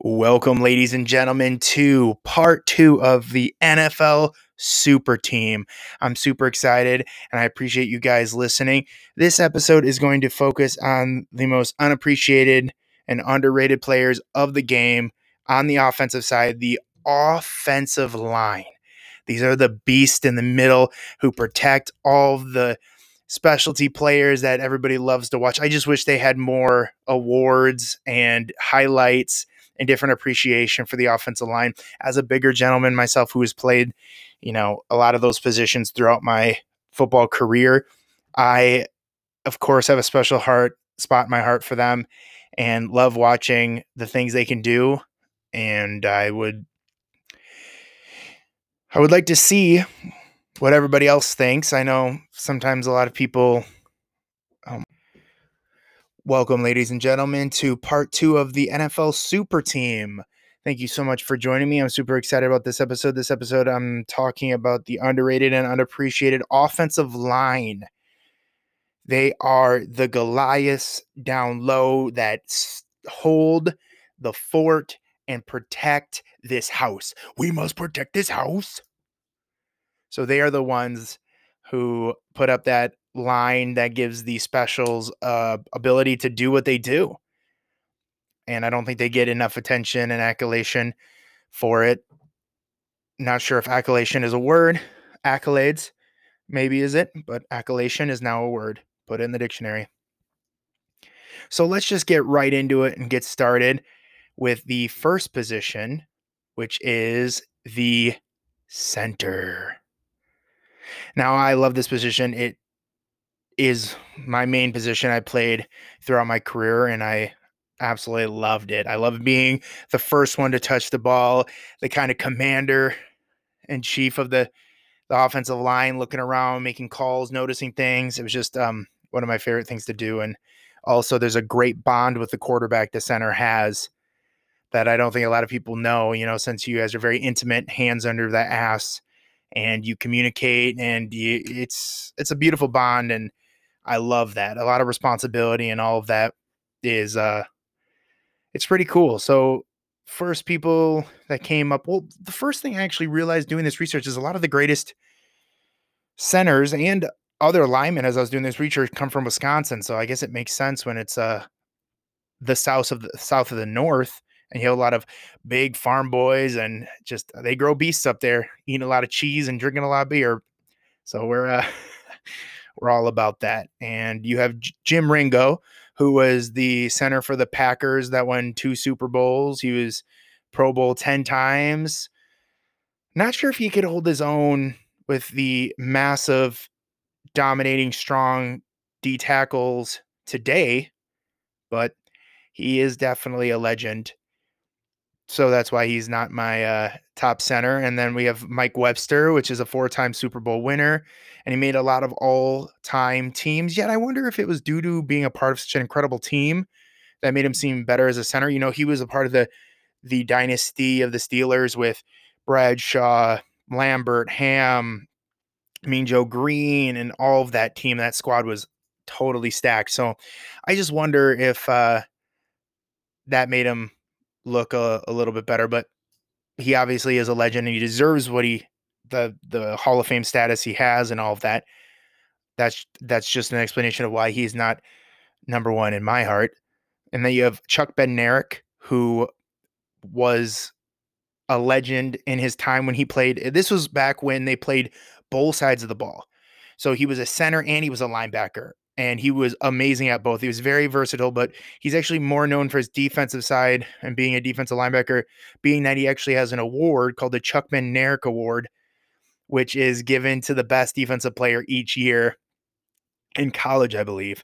Welcome, ladies and gentlemen, to part two of the NFL Super Team. I'm super excited and I appreciate you guys listening. This episode is going to focus on the most unappreciated and underrated players of the game on the offensive side, the offensive line. These are the beasts in the middle who protect all the specialty players that everybody loves to watch. I just wish they had more awards and highlights and different appreciation for the offensive line. As a bigger gentleman myself who has played, you know, a lot of those positions throughout my football career, I of course have a special heart spot in my heart for them and love watching the things they can do and I would I would like to see what everybody else thinks. I know sometimes a lot of people Welcome, ladies and gentlemen, to part two of the NFL Super Team. Thank you so much for joining me. I'm super excited about this episode. This episode, I'm talking about the underrated and unappreciated offensive line. They are the Goliaths down low that hold the fort and protect this house. We must protect this house. So they are the ones who put up that line that gives the specials uh, ability to do what they do. And I don't think they get enough attention and accolation for it. Not sure if accolation is a word. Accolades, maybe is it, but accolation is now a word. Put it in the dictionary. So let's just get right into it and get started with the first position, which is the center. Now, I love this position. It is my main position I played throughout my career, and I absolutely loved it. I love being the first one to touch the ball, the kind of commander and chief of the the offensive line, looking around, making calls, noticing things. It was just um, one of my favorite things to do. And also, there's a great bond with the quarterback the center has that I don't think a lot of people know. You know, since you guys are very intimate, hands under that ass, and you communicate, and you, it's it's a beautiful bond. And I love that. A lot of responsibility and all of that is uh it's pretty cool. So first people that came up, well, the first thing I actually realized doing this research is a lot of the greatest centers and other linemen as I was doing this research come from Wisconsin. So I guess it makes sense when it's uh the south of the south of the north and you have a lot of big farm boys and just they grow beasts up there, eating a lot of cheese and drinking a lot of beer. So we're uh we're all about that. And you have Jim Ringo, who was the center for the Packers that won two Super Bowls. He was Pro Bowl 10 times. Not sure if he could hold his own with the massive, dominating, strong D tackles today, but he is definitely a legend so that's why he's not my uh, top center. And then we have Mike Webster, which is a four-time Super Bowl winner, and he made a lot of all-time teams. Yet I wonder if it was due to being a part of such an incredible team that made him seem better as a center. You know, he was a part of the the dynasty of the Steelers with Bradshaw, Lambert, Ham, I Mean Joe Greene, and all of that team. That squad was totally stacked. So I just wonder if uh, that made him look a, a little bit better. But he obviously is a legend and he deserves what he the the Hall of Fame status he has and all of that. That's that's just an explanation of why he's not number one in my heart. And then you have Chuck Bednarik, who was a legend in his time when he played. Eh, this was back when they played both sides of the ball. So he was a center and he was a linebacker and he was amazing at both. He was very versatile, but he's actually more known for his defensive side and being a defensive linebacker, being that he actually has an award called the Chuck Bednarik Award, which is given to the best defensive player each year in college, I believe.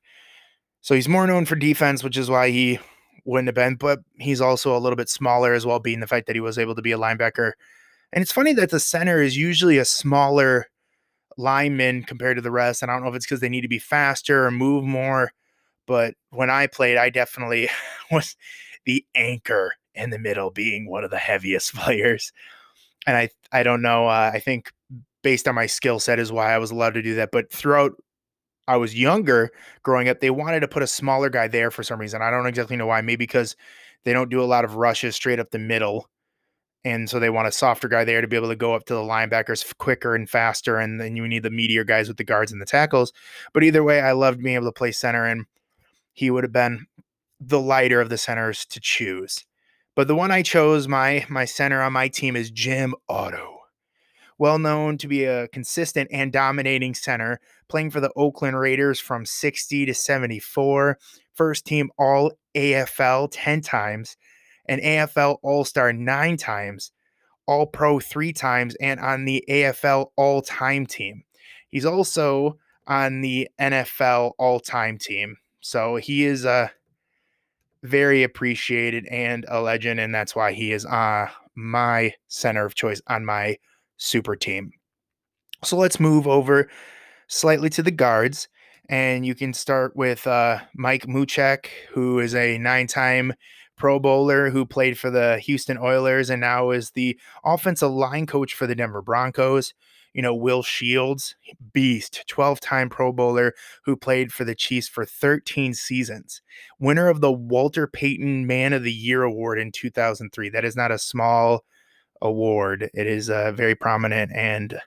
So he's more known for defense, which is why he wouldn't have been, but he's also a little bit smaller as well, being the fact that he was able to be a linebacker. And it's funny that the center is usually a smaller linemen compared to the rest. And I don't know if it's because they need to be faster or move more. But when I played, I definitely was the anchor in the middle, being one of the heaviest players. And I, I don't know. Uh, I think based on my skill set is why I was allowed to do that. But throughout I was younger growing up, they wanted to put a smaller guy there for some reason. I don't exactly know why. Maybe because They don't do a lot of rushes straight up the middle. And so they want a softer guy there to be able to go up to the linebackers quicker and faster. And then you need the meteor guys with the guards and the tackles. But either way, I loved being able to play center, and he would have been the lighter of the centers to choose. But the one I chose, my my center on my team is Jim Otto. Well known to be a consistent and dominating center, playing for the Oakland Raiders from 60 to 74, first team all AFL 10 times, an AFL All Star nine times, All Pro three times, and on the AFL All Time team. He's also on the NFL All Time team. So he is a very appreciated and a legend, and that's why he is uh, my center of choice on my super team. So let's move over slightly to the guards, and you can start with uh, Mike Munchak, who is a nine-time Pro Bowler who played for the Houston Oilers and now is the offensive line coach for the Denver Broncos you know, Will Shields, beast, 12 time Pro Bowler who played for the Chiefs for 13 seasons, winner of the Walter Payton Man of the Year Award in 2003. That is not a small award, it is uh, very prominent and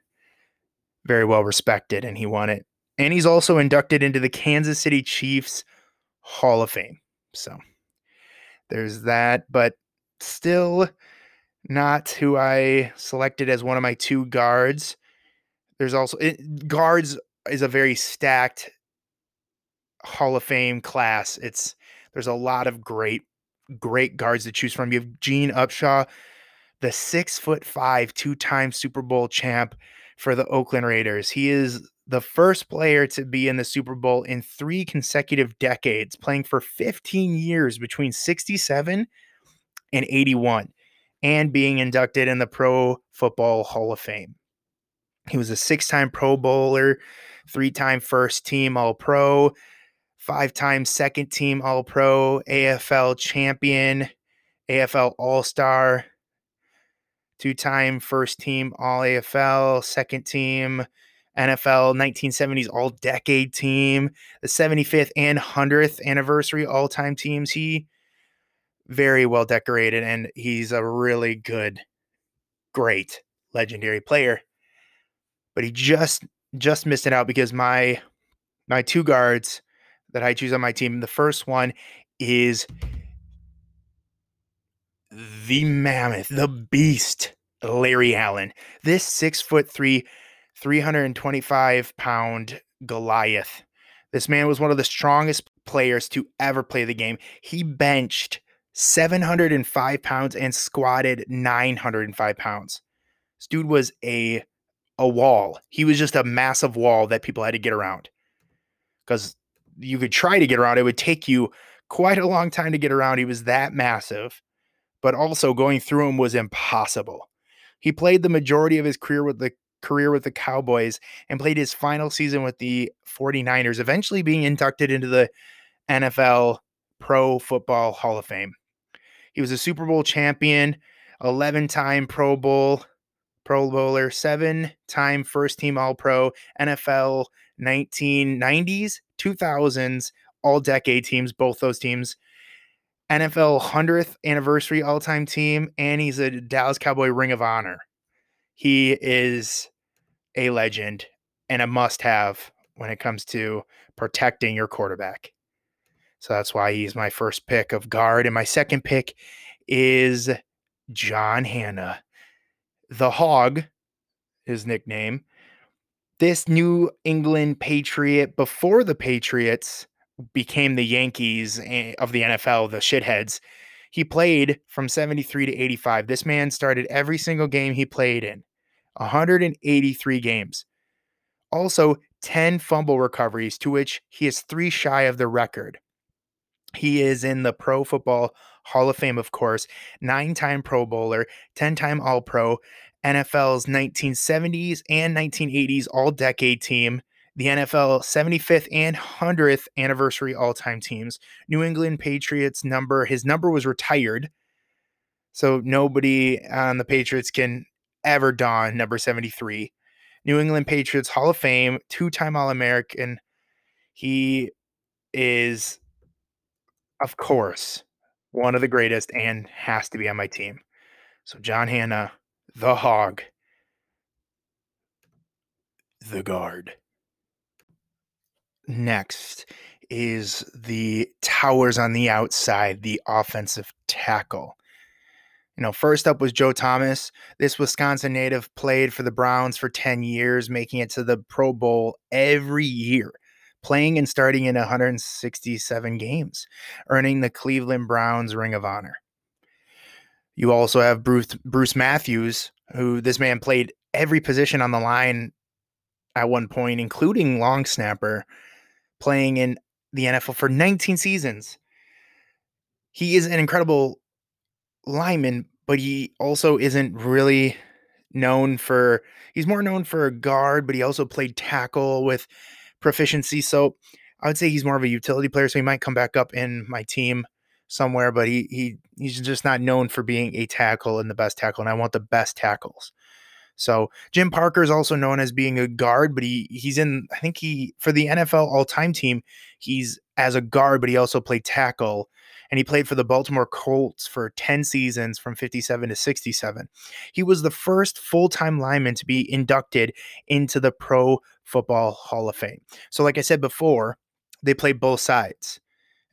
very well respected, and he won it. And he's also inducted into the Kansas City Chiefs Hall of Fame. So there's that, but still not who I selected as one of my two guards. There's also it, guards is a very stacked Hall of Fame class. It's there's a lot of great great guards to choose from. You have Gene Upshaw, the six foot five, two time Super Bowl champ for the Oakland Raiders. He is the first player to be in the Super Bowl in three consecutive decades, playing for 15 years between 67 and 81, and being inducted in the Pro Football Hall of Fame. He was a six time Pro Bowler, three time first team All Pro, five time second team All Pro, AFL champion, AFL All Star, two time first team All AFL, second team NFL 1970s All Decade team, the 75th and 100th anniversary all time teams. He very well decorated and he's a really good, great, legendary player but he just just missed it out because my my two guards that I choose on my team, the first one is the mammoth, the beast, Larry Allen. This six foot three, 325 pound Goliath. This man was one of the strongest players to ever play the game. He benched 705 pounds and squatted 905 pounds. This dude was a a wall. He was just a massive wall that people had to get around. Because you could try to get around, it would take you quite a long time to get around. He was that massive, but also going through him was impossible. He played the majority of his career with the career with the Cowboys and played his final season with the 49ers, eventually being inducted into the NFL Pro Football Hall of Fame. He was a Super Bowl champion, 11 time Pro Bowl Pro Bowler, seven time first team All Pro, NFL 1990s, 2000s, all decade teams, both those teams. NFL 100th anniversary all time team, and he's a Dallas Cowboy Ring of Honor. He is a legend and a must have when it comes to protecting your quarterback. So that's why he's my first pick of guard. And my second pick is John Hannah the Hog, his nickname, this New England Patriot before the Patriots became the Yankees eh, of the NFL, the shitheads. He played from 73 to 85. This man started every single game he played in, 183 games. Also, 10 fumble recoveries, to which he is three shy of the record. He is in the Pro Football Hall of Fame, of course, nine time Pro Bowler, 10 time All Pro, NFL's 1970s and 1980s All Decade team, the NFL 75th and 100th anniversary all time teams. New England Patriots number, his number was retired. So nobody on the Patriots can ever don number 73. New England Patriots Hall of Fame, two time All American. He is, of course, one of the greatest, and has to be on my team. So, John Hannah, the hog, the guard. Next is the towers on the outside, the offensive tackle. You know, first up was Joe Thomas. This Wisconsin native played for the Browns for 10 years, making it to the Pro Bowl every year, playing and starting in 167 games, earning the Cleveland Browns Ring of Honor. You also have Bruce Bruce Matthews, who this man played every position on the line at one point, including long snapper, playing in the NFL for 19 seasons. He is an incredible lineman, but he also isn't really known for he's more known for a guard, but he also played tackle with proficiency. So I would say he's more of a utility player. So he might come back up in my team somewhere, but he he he's just not known for being a tackle and the best tackle. And I want the best tackles. So Jim Parker is also known as being a guard, but he he's in I think he for the NFL all-time team, he's as a guard, but he also played tackle and he played for the Baltimore Colts for 10 seasons from 57 to 67. He was the first full-time lineman to be inducted into the Pro Football Hall of Fame. So like I said before, they played both sides.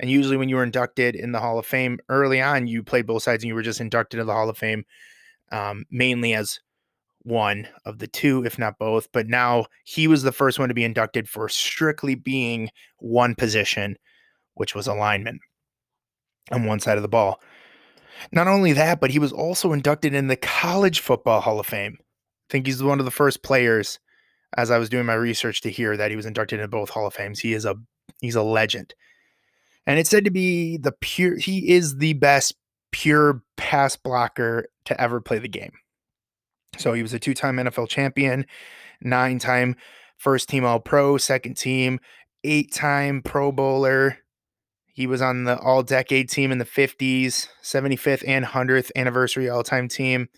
And usually when you were inducted in the Hall of Fame early on, you played both sides and you were just inducted into the Hall of Fame um, mainly as one of the two, if not both. But now he was the first one to be inducted for strictly being one position, which was a lineman on one side of the ball. Not only that, but he was also inducted in the College Football Hall of Fame. I think he's one of the first players, as I was doing my research, to hear that he was inducted in both Hall of Fames. He is a he's a legend, and it's said to be the pure. He is the best pure pass blocker to ever play the game. So he was a two time NFL champion, nine time first team All Pro, second team, eight time Pro Bowler. He was on the all decade team in the 50s, 75th and 100th anniversary all time team.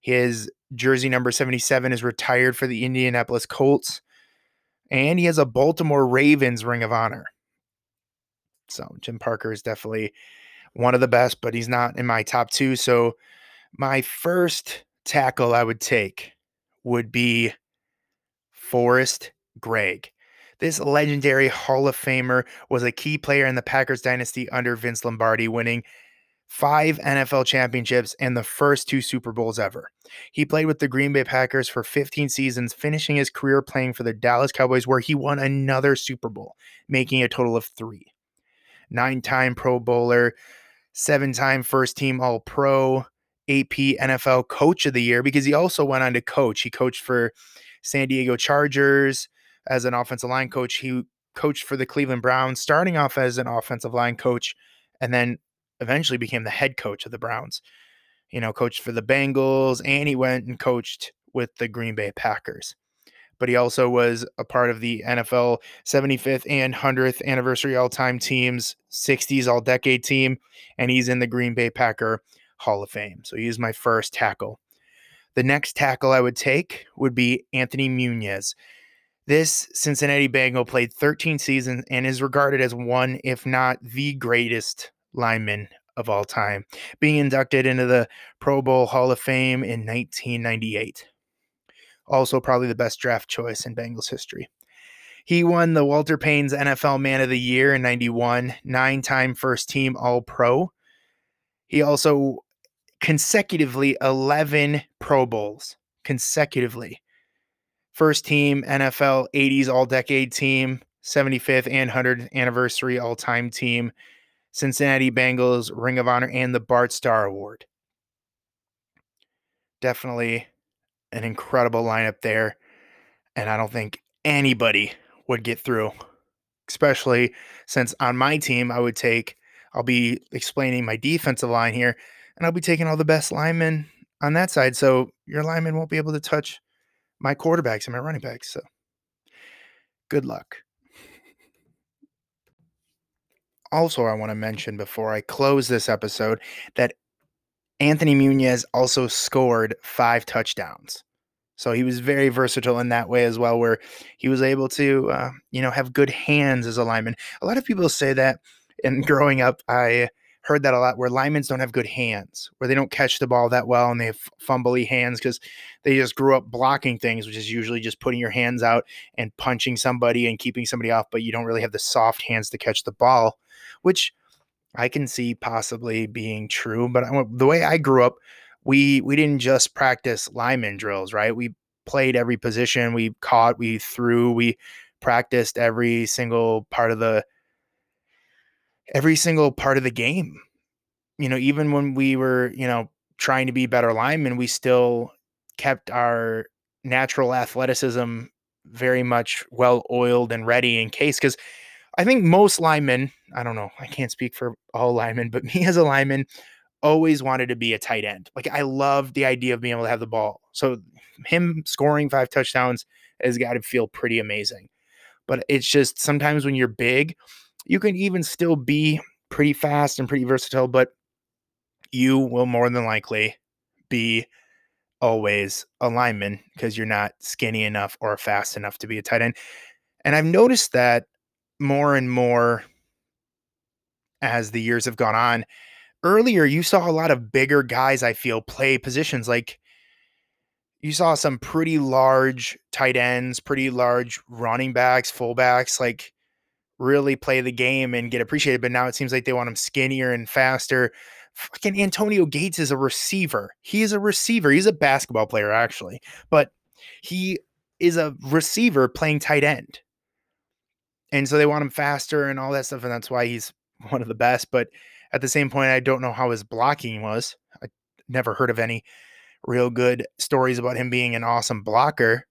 His jersey number 77 is retired for the Indianapolis Colts. And he has a Baltimore Ravens Ring of Honor. So Jim Parker is definitely one of the best, but he's not in my top two. So my first tackle I would take would be Forrest Gregg. This legendary Hall of Famer was a key player in the Packers dynasty under Vince Lombardi, winning five NFL championships and the first two Super Bowls ever. He played with the Green Bay Packers for 15 seasons, finishing his career playing for the Dallas Cowboys, where he won another Super Bowl, making a total of three. Nine time Pro Bowler, seven time first team All Pro, AP NFL Coach of the Year because he also went on to coach. He coached for San Diego Chargers as an offensive line coach. He coached for the Cleveland Browns, starting off as an offensive line coach, and then eventually became the head coach of the Browns. You know, coached for the Bengals, and he went and coached with the Green Bay Packers. But he also was a part of the NFL 75th and 100th anniversary all time teams, 60s all decade team, and he's in the Green Bay Packer Hall of Fame. So he is my first tackle. The next tackle I would take would be Anthony Muñoz. This Cincinnati Bengal played 13 seasons and is regarded as one, if not the greatest lineman of all time, being inducted into the Pro Bowl Hall of Fame in 1998. Also, probably the best draft choice in Bengals history. He won the Walter Payne's NFL Man of the Year in 91, nine time first team All Pro. He also consecutively 11 Pro Bowls consecutively. First team NFL 80s all decade team, 75th and 100th anniversary all time team, Cincinnati Bengals Ring of Honor, and the Bart Starr Award. Definitely an incredible lineup there. And I don't think anybody would get through, especially since on my team, I would take, I'll be explaining my defensive line here and I'll be taking all the best linemen on that side. So your linemen won't be able to touch my quarterbacks and my running backs. So good luck. Also, I want to mention before I close this episode that Anthony Muñoz also scored five touchdowns. So he was very versatile in that way as well, where he was able to, uh, you know, have good hands as a lineman. A lot of people say that, and growing up, I heard that a lot where linemen don't have good hands, where they don't catch the ball that well and they have fumbly hands because they just grew up blocking things, which is usually just putting your hands out and punching somebody and keeping somebody off, but you don't really have the soft hands to catch the ball, which I can see possibly being true. But the way I grew up, we we didn't just practice lineman drills, right? We played every position, we caught, we threw, we practiced every single part of the every single part of the game. You know, even when we were, you know, trying to be better linemen, we still kept our natural athleticism very much well oiled and ready in case. Because I think most linemen, I don't know, I can't speak for all linemen, but me as a lineman, always wanted to be a tight end. Like I love the idea of being able to have the ball. So him scoring five touchdowns has got to feel pretty amazing. But it's just sometimes when you're big, you can even still be pretty fast and pretty versatile, but you will more than likely be always a lineman because you're not skinny enough or fast enough to be a tight end. And I've noticed that more and more as the years have gone on. Earlier, you saw a lot of bigger guys, I feel, play positions like you saw some pretty large tight ends, pretty large running backs, fullbacks. Like really play the game and get appreciated. But now it seems like they want him skinnier and faster. Fucking Antonio Gates is a receiver. He is a receiver. He's a basketball player, actually, but he is a receiver playing tight end. And so they want him faster and all that stuff. And that's why he's one of the best. But at the same point, I don't know how his blocking was. I never heard of any real good stories about him being an awesome blocker.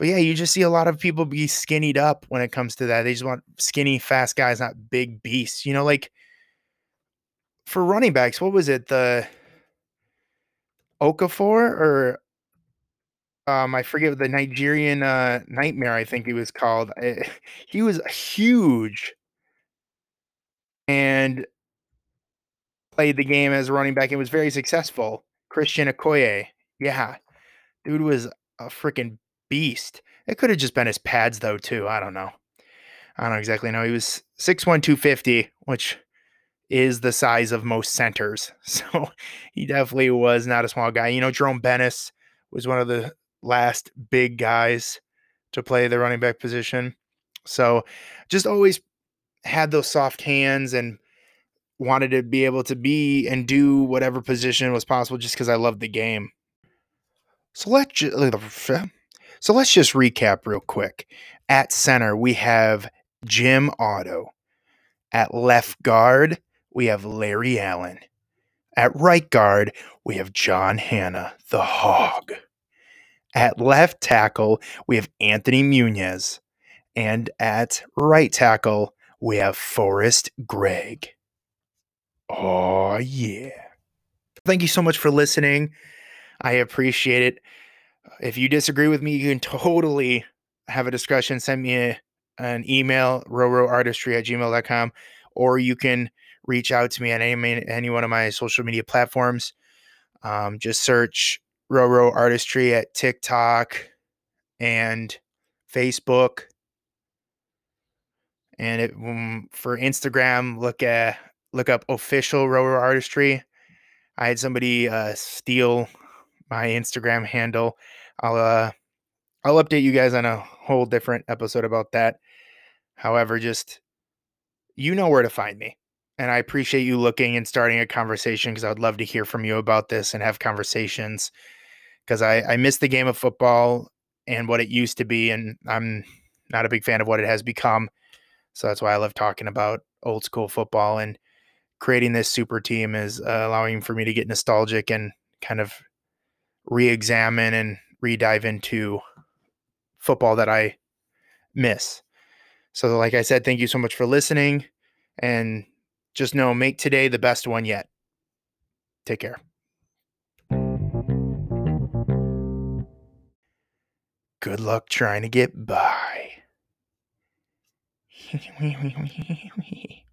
But yeah, you just see a lot of people be skinnied up when it comes to that. They just want skinny, fast guys, not big beasts. You know, like for running backs, what was it? The Okafor or um, I forget the Nigerian uh, nightmare. I think he was called. Eh, he was huge and played the game as a running back and was very successful. Christian Okoye, yeah, dude was a freaking beast. It could have just been his pads though too. I don't know. I don't exactly know. He was 6'1", 250, which is the size of most centers. So he definitely was not a small guy. You know, Jerome Bettis was one of the last big guys to play the running back position. So just always had those soft hands and wanted to be able to be and do whatever position was possible just because I loved the game. So let's just, so let's just recap real quick. At center, we have Jim Otto. At left guard, we have Larry Allen. At right guard, we have John Hannah, the hog. At left tackle, we have Anthony Muñoz. And at right tackle, we have Forrest Gregg. Oh, yeah. Thank you so much for listening. I appreciate it. If you disagree with me, you can totally have a discussion. Send me a, an email, roroartistry at gmail.com, or you can reach out to me on any, any one of my social media platforms. Um, just search Roro Artistry at TikTok and Facebook. And it, um, for Instagram, look at look up official Roro Artistry. I had somebody uh, steal my Instagram handle. I'll uh, I'll update you guys on a whole different episode about that. However, just you know where to find me. And I appreciate you looking and starting a conversation because I would love to hear from you about this and have conversations because I, I miss the game of football and what it used to be. And I'm not a big fan of what it has become. So that's why I love talking about old school football and creating this super team is uh, allowing for me to get nostalgic and kind of re-examine and re-dive into football that I miss. So like I said, thank you so much for listening and just know make today the best one yet. Take care. Good luck trying to get by.